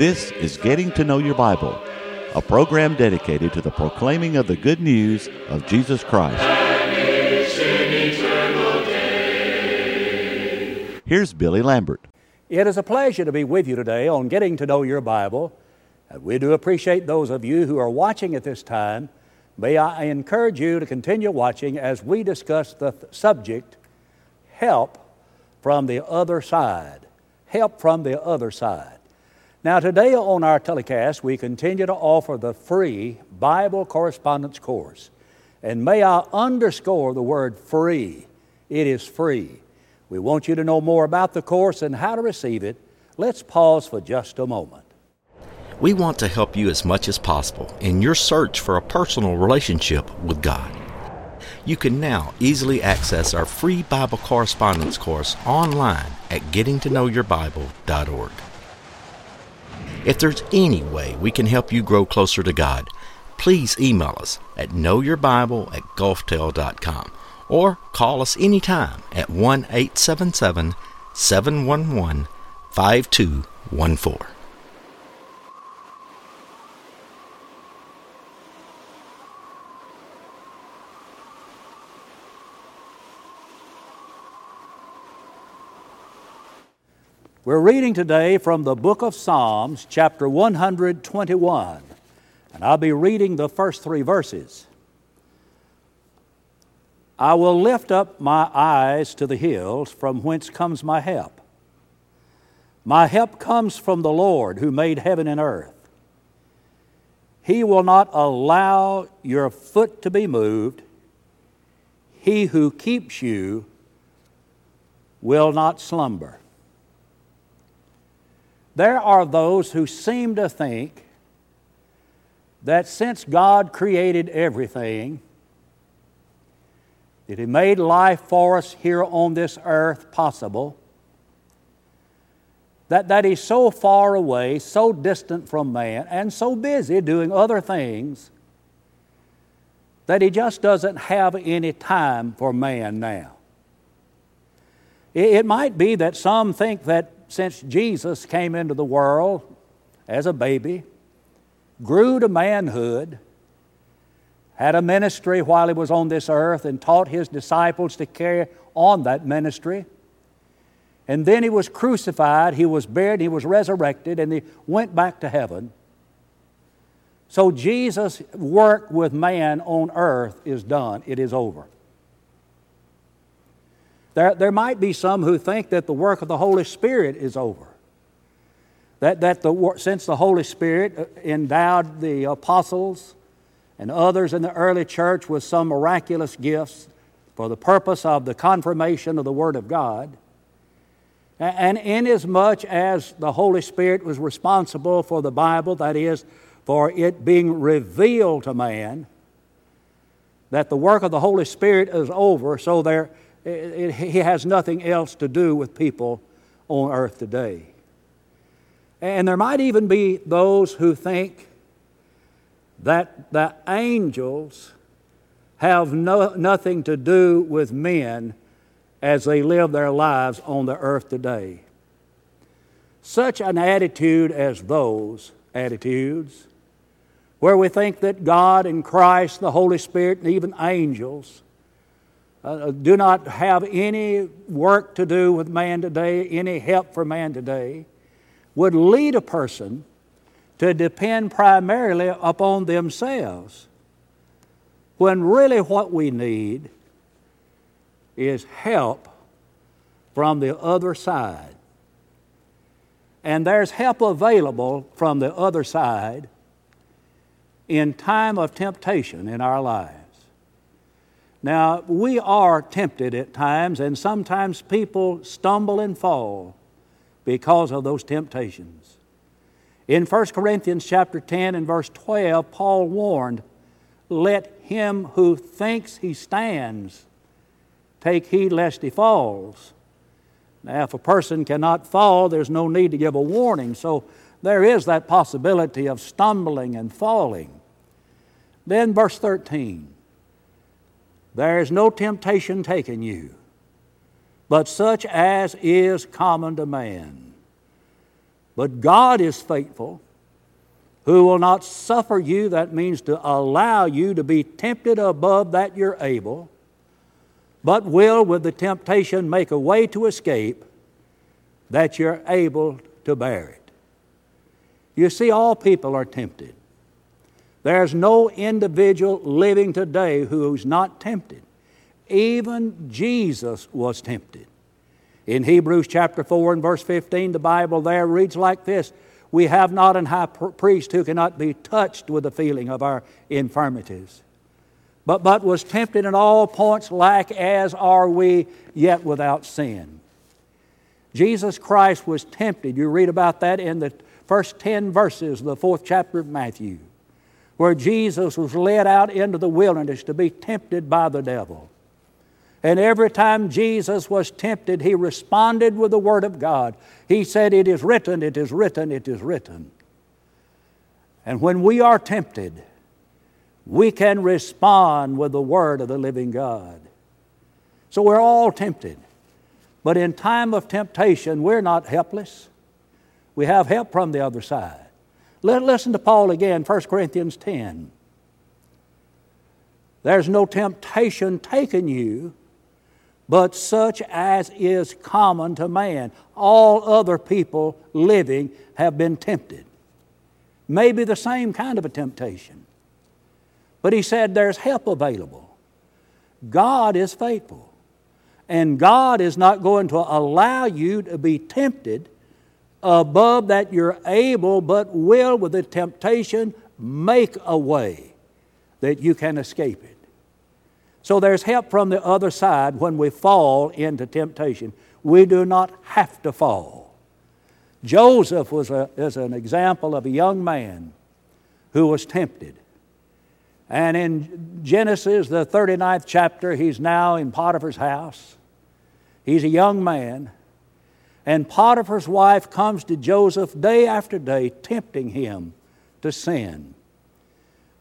This is Getting to Know Your Bible, a program dedicated to the proclaiming of the good news of Jesus Christ. Here's Billy Lambert. It is a pleasure to be with you today on Getting to Know Your Bible. And we do appreciate those of you who are watching at this time. May I encourage you to continue watching as we discuss the th- subject help from the other side. Help from the other side. Now, today on our telecast, we continue to offer the free Bible correspondence course. And may I underscore the word free. It is free. We want you to know more about the course and how to receive it. Let's pause for just a moment. We want to help you as much as possible in your search for a personal relationship with God. You can now easily access our free Bible correspondence course online at gettingtoknowyourbible.org. If there's any way we can help you grow closer to God, please email us at knowyourbible at gulftel.com or call us anytime at 1 877 711 5214. We're reading today from the book of Psalms, chapter 121, and I'll be reading the first three verses. I will lift up my eyes to the hills, from whence comes my help. My help comes from the Lord who made heaven and earth. He will not allow your foot to be moved. He who keeps you will not slumber. There are those who seem to think that since God created everything, that He made life for us here on this earth possible, that, that He's so far away, so distant from man, and so busy doing other things that He just doesn't have any time for man now. It, it might be that some think that since Jesus came into the world as a baby, grew to manhood, had a ministry while he was on this earth, and taught his disciples to carry on that ministry. And then he was crucified, he was buried, he was resurrected, and he went back to heaven. So Jesus' work with man on earth is done, it is over. There, there might be some who think that the work of the Holy Spirit is over. That, that the, since the Holy Spirit uh, endowed the apostles and others in the early church with some miraculous gifts for the purpose of the confirmation of the Word of God, and inasmuch as the Holy Spirit was responsible for the Bible, that is, for it being revealed to man, that the work of the Holy Spirit is over, so there, it, it, he has nothing else to do with people on earth today. And there might even be those who think that the angels have no, nothing to do with men as they live their lives on the earth today. Such an attitude as those attitudes, where we think that God and Christ, the Holy Spirit, and even angels uh, do not have any work to do with man today, any help for man today, would lead a person to depend primarily upon themselves when really what we need is help from the other side. And there's help available from the other side in time of temptation in our lives. Now, we are tempted at times, and sometimes people stumble and fall because of those temptations. In 1 Corinthians chapter 10 and verse 12, Paul warned, Let him who thinks he stands take heed lest he falls. Now, if a person cannot fall, there's no need to give a warning. So there is that possibility of stumbling and falling. Then, verse 13 there is no temptation taking you, but such as is common to man. But God is faithful, who will not suffer you, that means to allow you to be tempted above that you're able, but will with the temptation make a way to escape that you're able to bear it. You see, all people are tempted. There's no individual living today who's not tempted. Even Jesus was tempted. In Hebrews chapter 4 and verse 15, the Bible there reads like this We have not an high priest who cannot be touched with the feeling of our infirmities, but, but was tempted in all points like as are we, yet without sin. Jesus Christ was tempted. You read about that in the first 10 verses of the fourth chapter of Matthew, where Jesus was led out into the wilderness to be tempted by the devil. And every time Jesus was tempted, he responded with the Word of God. He said, It is written, it is written, it is written. And when we are tempted, we can respond with the Word of the living God. So we're all tempted. But in time of temptation, we're not helpless. We have help from the other side. Listen to Paul again, 1 Corinthians 10. There's no temptation taken you, but such as is common to man. All other people living have been tempted. Maybe the same kind of a temptation. But he said there's help available. God is faithful. And God is not going to allow you to be tempted above that you're able, but will, with the temptation, make a way that you can escape it. So there's help from the other side when we fall into temptation. We do not have to fall. Joseph was a, is an example of a young man who was tempted. And in Genesis, the 39th chapter, he's now in Potiphar's house. He's a young man. And Potiphar's wife comes to Joseph day after day, tempting him to sin.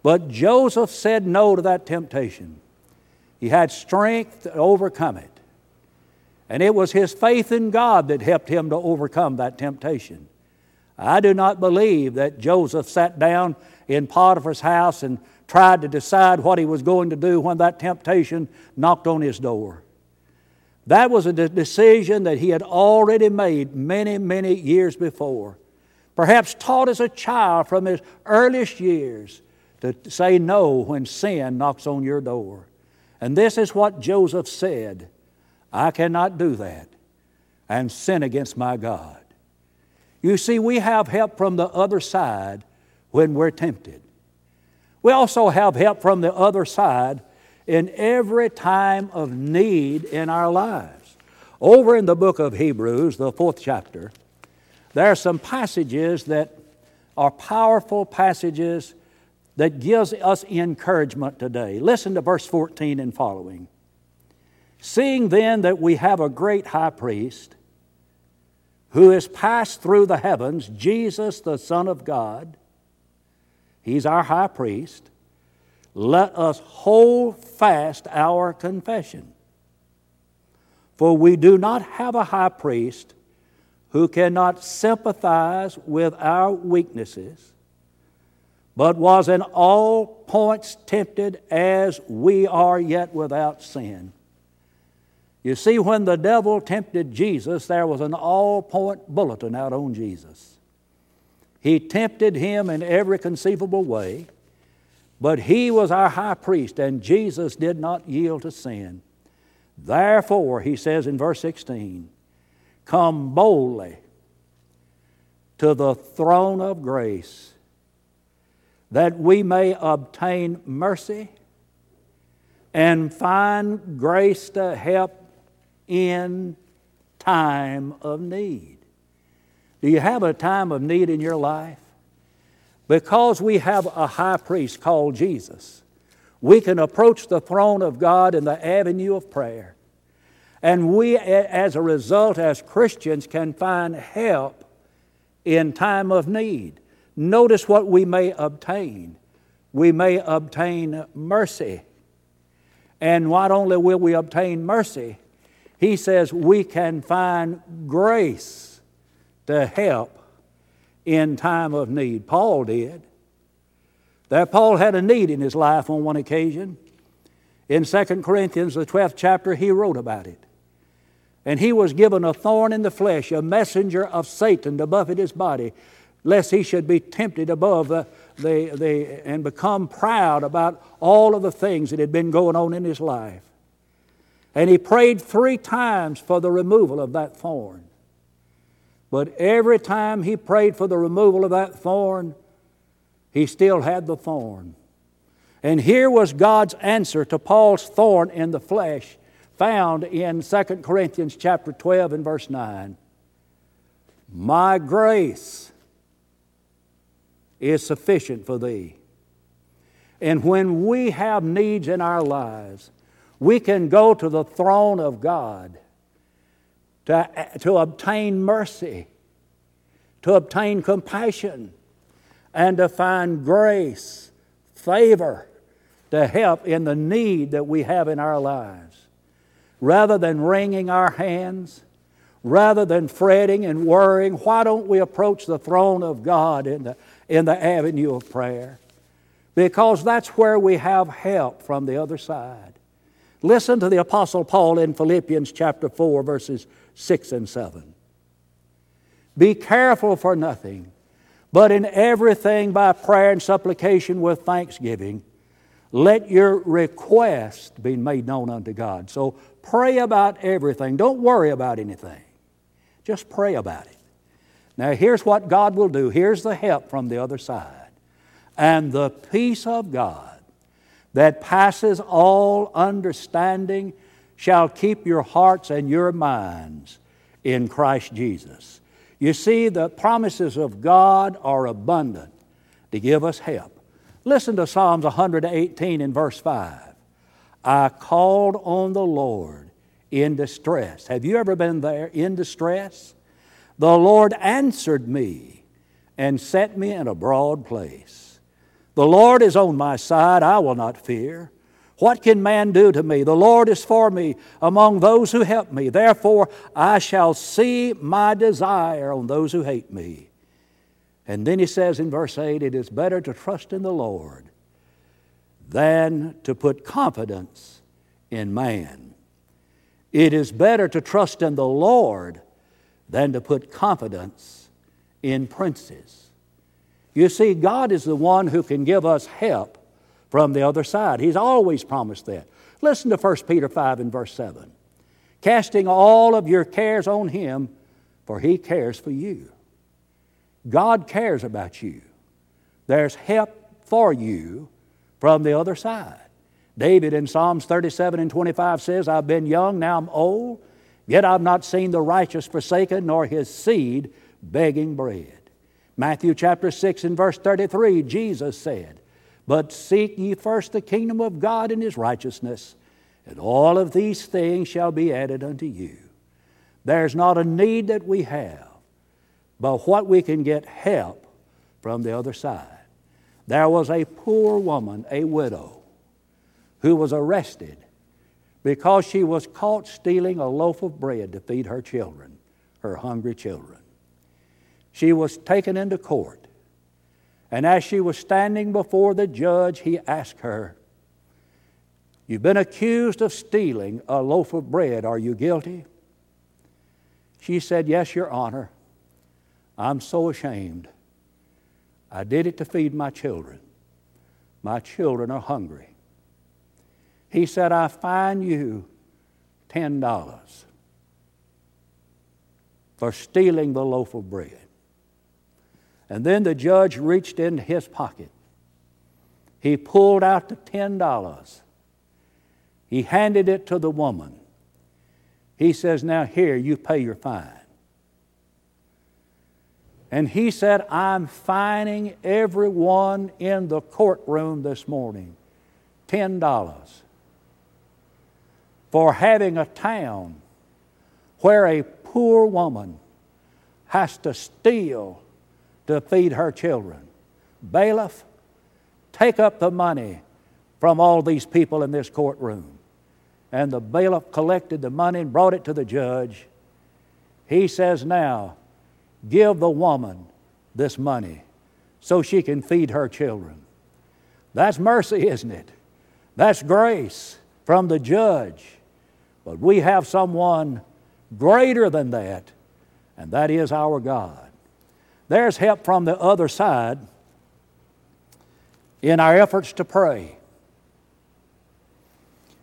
But Joseph said no to that temptation. He had strength to overcome it. And it was his faith in God that helped him to overcome that temptation. I do not believe that Joseph sat down in Potiphar's house and tried to decide what he was going to do when that temptation knocked on his door. That was a decision that he had already made many, many years before. Perhaps taught as a child from his earliest years to say no when sin knocks on your door. And this is what Joseph said I cannot do that and sin against my God. You see, we have help from the other side when we're tempted. We also have help from the other side in every time of need in our lives. Over in the book of Hebrews, the fourth chapter, there are some passages that are powerful passages that gives us encouragement today. Listen to verse 14 and following. Seeing then that we have a great high priest who has passed through the heavens, Jesus, the Son of God, he's our high priest let us hold fast our confession. For we do not have a high priest who cannot sympathize with our weaknesses, but was in all points tempted as we are yet without sin. You see, when the devil tempted Jesus, there was an all point bulletin out on Jesus. He tempted him in every conceivable way. But he was our high priest, and Jesus did not yield to sin. Therefore, he says in verse 16, come boldly to the throne of grace that we may obtain mercy and find grace to help in time of need. Do you have a time of need in your life? Because we have a high priest called Jesus, we can approach the throne of God in the avenue of prayer. And we, as a result, as Christians, can find help in time of need. Notice what we may obtain. We may obtain mercy. And not only will we obtain mercy, he says we can find grace to help in time of need. Paul did. That Paul had a need in his life on one occasion. In 2 Corinthians, the 12th chapter, he wrote about it. And he was given a thorn in the flesh, a messenger of Satan to buffet his body, lest he should be tempted above the, the, the, and become proud about all of the things that had been going on in his life. And he prayed three times for the removal of that thorn. But every time he prayed for the removal of that thorn, he still had the thorn. And here was God's answer to Paul's thorn in the flesh found in 2 Corinthians chapter 12 and verse 9. My grace is sufficient for thee. And when we have needs in our lives, we can go to the throne of God to, to obtain mercy, to obtain compassion, and to find grace, favor, to help in the need that we have in our lives. Rather than wringing our hands, rather than fretting and worrying, why don't we approach the throne of God in the, in the avenue of prayer? Because that's where we have help from the other side. Listen to the Apostle Paul in Philippians chapter 4, verses 6 and 7. Be careful for nothing, but in everything by prayer and supplication with thanksgiving, let your request be made known unto God. So pray about everything. Don't worry about anything. Just pray about it. Now, here's what God will do. Here's the help from the other side. And the peace of God that passes all understanding shall keep your hearts and your minds in Christ Jesus. You see, the promises of God are abundant to give us help. Listen to Psalms 118 in verse 5. I called on the Lord in distress. Have you ever been there in distress? The Lord answered me and set me in a broad place. The Lord is on my side, I will not fear. What can man do to me? The Lord is for me among those who help me. Therefore, I shall see my desire on those who hate me. And then he says in verse 8, it is better to trust in the Lord than to put confidence in man. It is better to trust in the Lord than to put confidence in princes. You see, God is the one who can give us help from the other side. He's always promised that. Listen to 1 Peter 5 and verse 7. Casting all of your cares on Him, for He cares for you. God cares about you. There's help for you from the other side. David in Psalms 37 and 25 says, I've been young, now I'm old, yet I've not seen the righteous forsaken, nor his seed begging bread. Matthew chapter 6 and verse 33, Jesus said, But seek ye first the kingdom of God and his righteousness, and all of these things shall be added unto you. There's not a need that we have but what we can get help from the other side. There was a poor woman, a widow, who was arrested because she was caught stealing a loaf of bread to feed her children, her hungry children. She was taken into court, and as she was standing before the judge, he asked her, You've been accused of stealing a loaf of bread. Are you guilty? She said, Yes, Your Honor. I'm so ashamed. I did it to feed my children. My children are hungry. He said, I fine you $10 for stealing the loaf of bread. And then the judge reached into his pocket. He pulled out the $10. He handed it to the woman. He says, Now here, you pay your fine. And he said, I'm fining everyone in the courtroom this morning $10 for having a town where a poor woman has to steal to feed her children. Bailiff, take up the money from all these people in this courtroom. And the bailiff collected the money and brought it to the judge. He says, Now, give the woman this money so she can feed her children. That's mercy, isn't it? That's grace from the judge. But we have someone greater than that, and that is our God. There's help from the other side in our efforts to pray.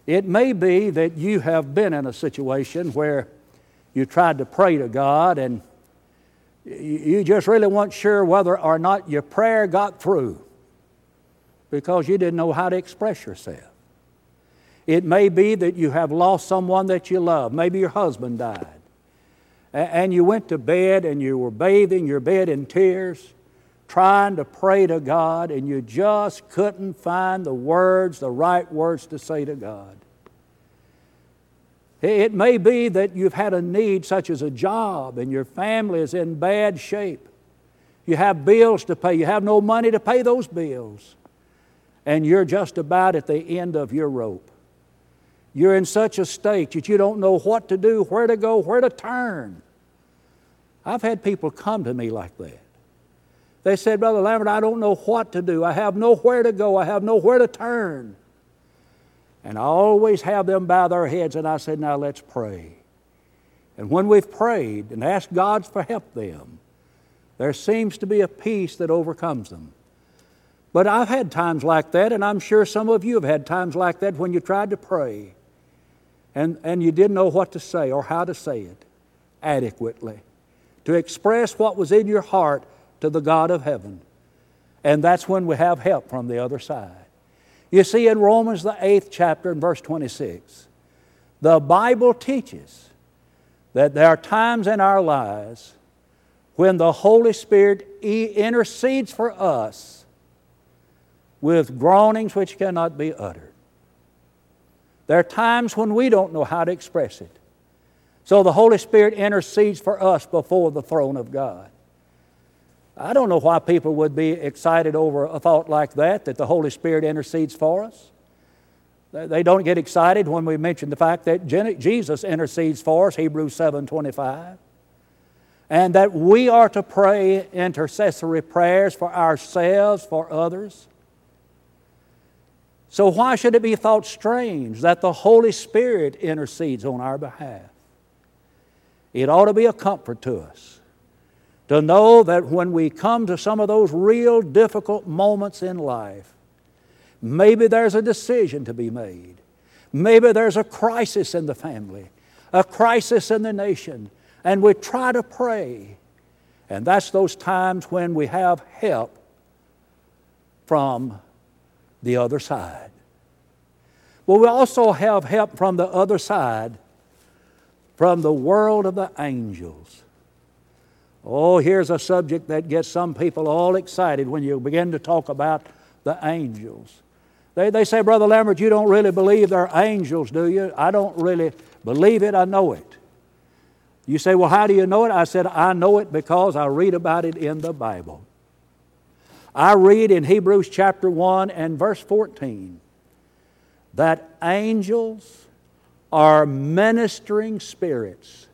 It may be that you have been in a situation where you tried to pray to God and you just really weren't sure whether or not your prayer got through because you didn't know how to express yourself. It may be that you have lost someone that you love. Maybe your husband died. And you went to bed and you were bathing your bed in tears, trying to pray to God, and you just couldn't find the words, the right words to say to God. It may be that you've had a need such as a job and your family is in bad shape. You have bills to pay, you have no money to pay those bills, and you're just about at the end of your rope. You're in such a state that you don't know what to do, where to go, where to turn. I've had people come to me like that. They said, Brother Lambert, I don't know what to do. I have nowhere to go. I have nowhere to turn. And I always have them bow their heads, and I said, Now let's pray. And when we've prayed and asked God for help them, there seems to be a peace that overcomes them. But I've had times like that, and I'm sure some of you have had times like that when you tried to pray and, and you didn't know what to say or how to say it adequately, to express what was in your heart to the God of heaven. And that's when we have help from the other side. You see, in Romans, the eighth chapter, and verse 26, the Bible teaches that there are times in our lives when the Holy Spirit intercedes for us with groanings which cannot be uttered. There are times when we don't know how to express it. So the Holy Spirit intercedes for us before the throne of God. I don't know why people would be excited over a thought like that, that the Holy Spirit intercedes for us. They don't get excited when we mention the fact that Jesus intercedes for us, Hebrews 7 25. And that we are to pray intercessory prayers for ourselves, for others. So, why should it be thought strange that the Holy Spirit intercedes on our behalf? It ought to be a comfort to us to know that when we come to some of those real difficult moments in life, maybe there's a decision to be made. Maybe there's a crisis in the family, a crisis in the nation, and we try to pray. And that's those times when we have help from the other side. But we also have help from the other side, from the world of the angels. Oh, here's a subject that gets some people all excited when you begin to talk about the angels. They, they say, Brother Lambert, you don't really believe they're angels, do you? I don't really believe it, I know it. You say, Well, how do you know it? I said, I know it because I read about it in the Bible. I read in Hebrews chapter 1 and verse 14 that angels are ministering spirits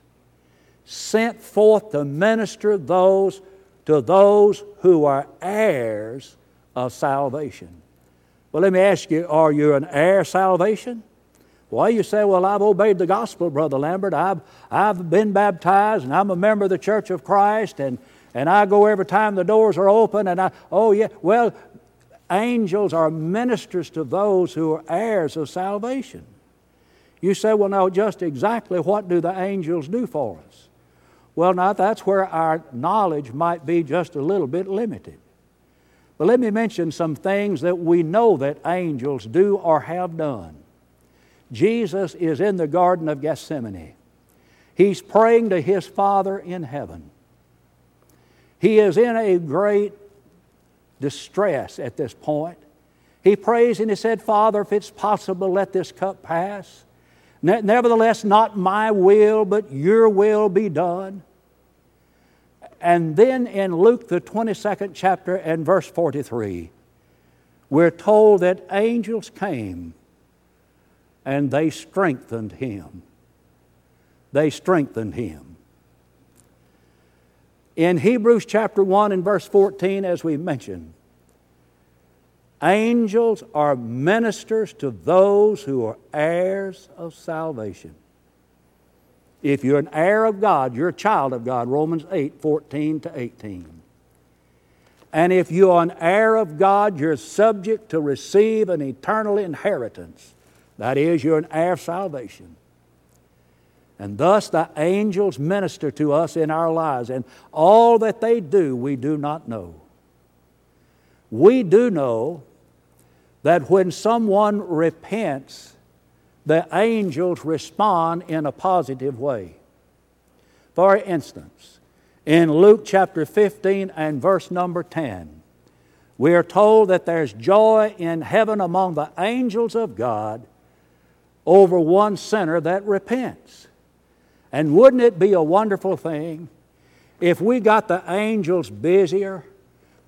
sent forth to minister those to those who are heirs of salvation. Well, let me ask you, are you an heir of salvation? Well, you say, well, I've obeyed the gospel, Brother Lambert. I've, I've been baptized and I'm a member of the Church of Christ and, and I go every time the doors are open and I, oh yeah, well, angels are ministers to those who are heirs of salvation. You say, well, now, just exactly what do the angels do for us? Well, now that's where our knowledge might be just a little bit limited. But let me mention some things that we know that angels do or have done. Jesus is in the Garden of Gethsemane. He's praying to his Father in heaven. He is in a great distress at this point. He prays and he said, Father, if it's possible, let this cup pass. Nevertheless, not my will, but your will be done. And then in Luke, the 22nd chapter and verse 43, we're told that angels came and they strengthened him. They strengthened him. In Hebrews chapter 1 and verse 14, as we mentioned, angels are ministers to those who are heirs of salvation. If you're an heir of God, you're a child of God, Romans 8 14 to 18. And if you are an heir of God, you're subject to receive an eternal inheritance. That is, you're an heir of salvation. And thus the angels minister to us in our lives, and all that they do, we do not know. We do know that when someone repents, the angels respond in a positive way. For instance, in Luke chapter 15 and verse number 10, we are told that there's joy in heaven among the angels of God over one sinner that repents. And wouldn't it be a wonderful thing if we got the angels busier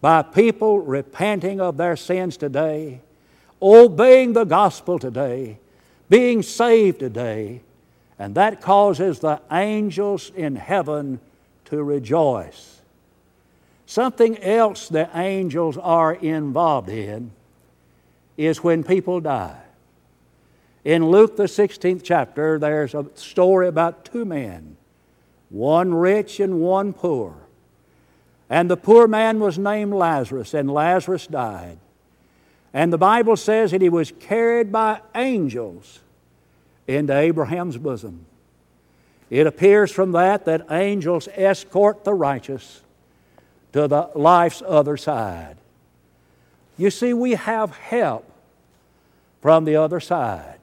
by people repenting of their sins today, obeying the gospel today, being saved today, and that causes the angels in heaven to rejoice. Something else the angels are involved in is when people die. In Luke, the 16th chapter, there's a story about two men, one rich and one poor. And the poor man was named Lazarus, and Lazarus died. And the Bible says that he was carried by angels into Abraham's bosom. It appears from that that angels escort the righteous to the life's other side. You see, we have help from the other side.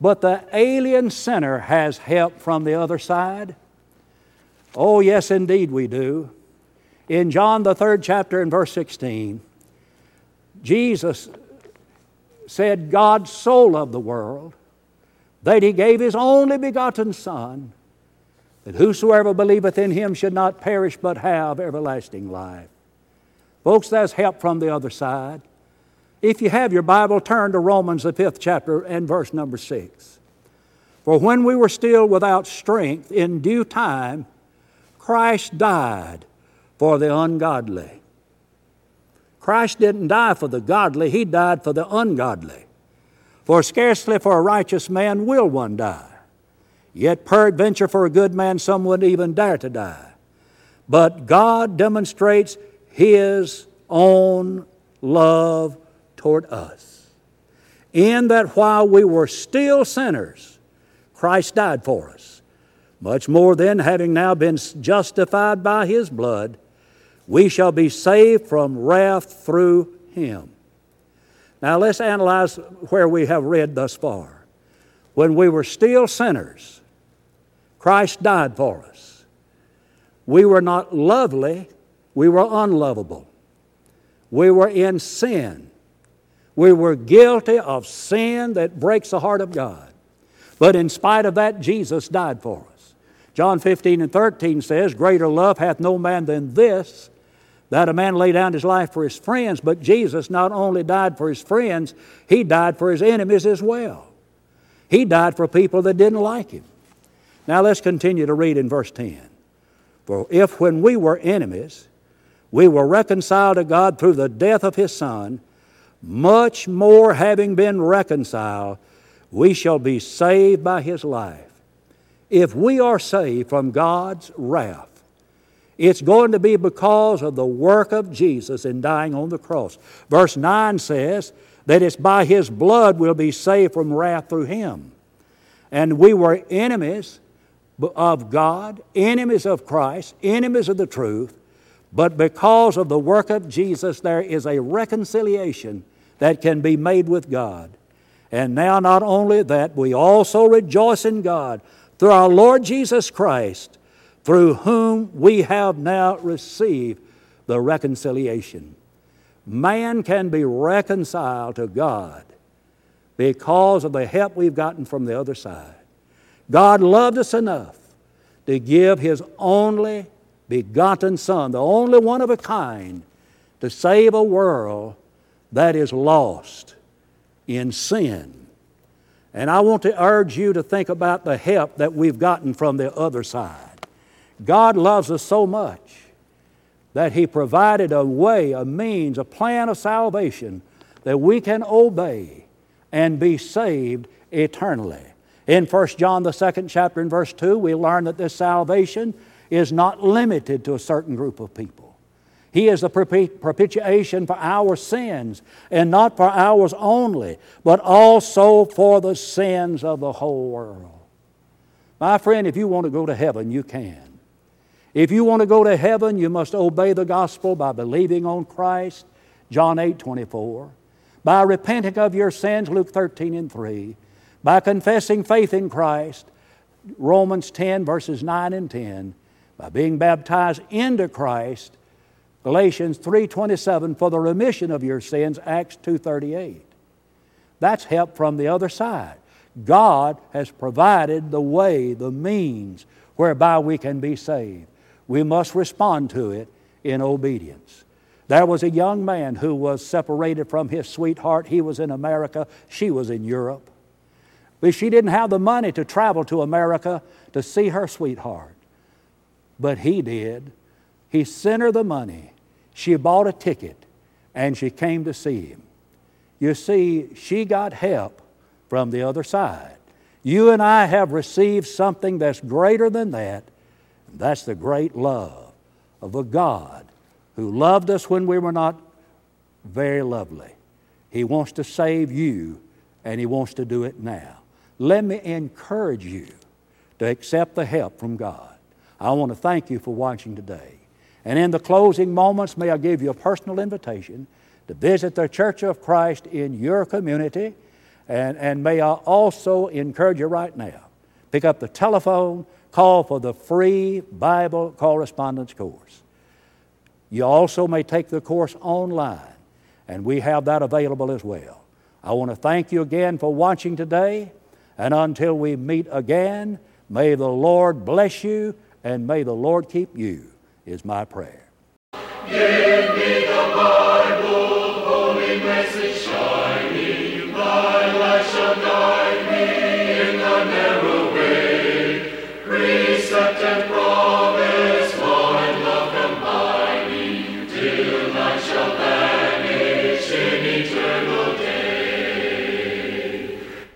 But the alien sinner has help from the other side. Oh, yes, indeed, we do. In John, the third chapter, and verse 16, Jesus said, God so loved the world that he gave his only begotten Son, that whosoever believeth in him should not perish but have everlasting life. Folks, that's help from the other side. If you have your Bible, turn to Romans, the fifth chapter, and verse number six. For when we were still without strength, in due time, Christ died for the ungodly. Christ didn't die for the godly, He died for the ungodly. For scarcely for a righteous man will one die. Yet peradventure for a good man some would even dare to die. But God demonstrates His own love toward us. In that while we were still sinners, Christ died for us. Much more then, having now been justified by His blood, we shall be saved from wrath through Him. Now let's analyze where we have read thus far. When we were still sinners, Christ died for us. We were not lovely, we were unlovable. We were in sin. We were guilty of sin that breaks the heart of God. But in spite of that, Jesus died for us. John 15 and 13 says, Greater love hath no man than this, that a man lay down his life for his friends. But Jesus not only died for his friends, he died for his enemies as well. He died for people that didn't like him. Now let's continue to read in verse 10. For if when we were enemies, we were reconciled to God through the death of his Son, much more having been reconciled, we shall be saved by his life. If we are saved from God's wrath, it's going to be because of the work of Jesus in dying on the cross. Verse 9 says that it's by his blood we'll be saved from wrath through him. And we were enemies of God, enemies of Christ, enemies of the truth, but because of the work of Jesus, there is a reconciliation that can be made with God. And now, not only that, we also rejoice in God through our Lord Jesus Christ, through whom we have now received the reconciliation. Man can be reconciled to God because of the help we've gotten from the other side. God loved us enough to give His only begotten Son, the only one of a kind, to save a world that is lost in sin. And I want to urge you to think about the help that we've gotten from the other side. God loves us so much that He provided a way, a means, a plan of salvation that we can obey and be saved eternally. In 1 John, the second chapter, in verse 2, we learn that this salvation is not limited to a certain group of people. He is the propitiation for our sins, and not for ours only, but also for the sins of the whole world. My friend, if you want to go to heaven, you can. If you want to go to heaven, you must obey the gospel by believing on Christ, John 8 24, by repenting of your sins, Luke 13 and 3, by confessing faith in Christ, Romans 10, verses 9 and 10, by being baptized into Christ, Galatians 3:27 for the remission of your sins, Acts 2:38. That's help from the other side. God has provided the way, the means whereby we can be saved. We must respond to it in obedience. There was a young man who was separated from his sweetheart. He was in America, she was in Europe. But she didn't have the money to travel to America to see her sweetheart. But he did. He sent her the money. She bought a ticket and she came to see him. You see, she got help from the other side. You and I have received something that's greater than that. That's the great love of a God who loved us when we were not very lovely. He wants to save you, and He wants to do it now. Let me encourage you to accept the help from God. I want to thank you for watching today. And in the closing moments, may I give you a personal invitation to visit the Church of Christ in your community. And, and may I also encourage you right now pick up the telephone, call for the free Bible correspondence course. You also may take the course online, and we have that available as well. I want to thank you again for watching today, and until we meet again, may the Lord bless you and may the Lord keep you, is my prayer. Give me the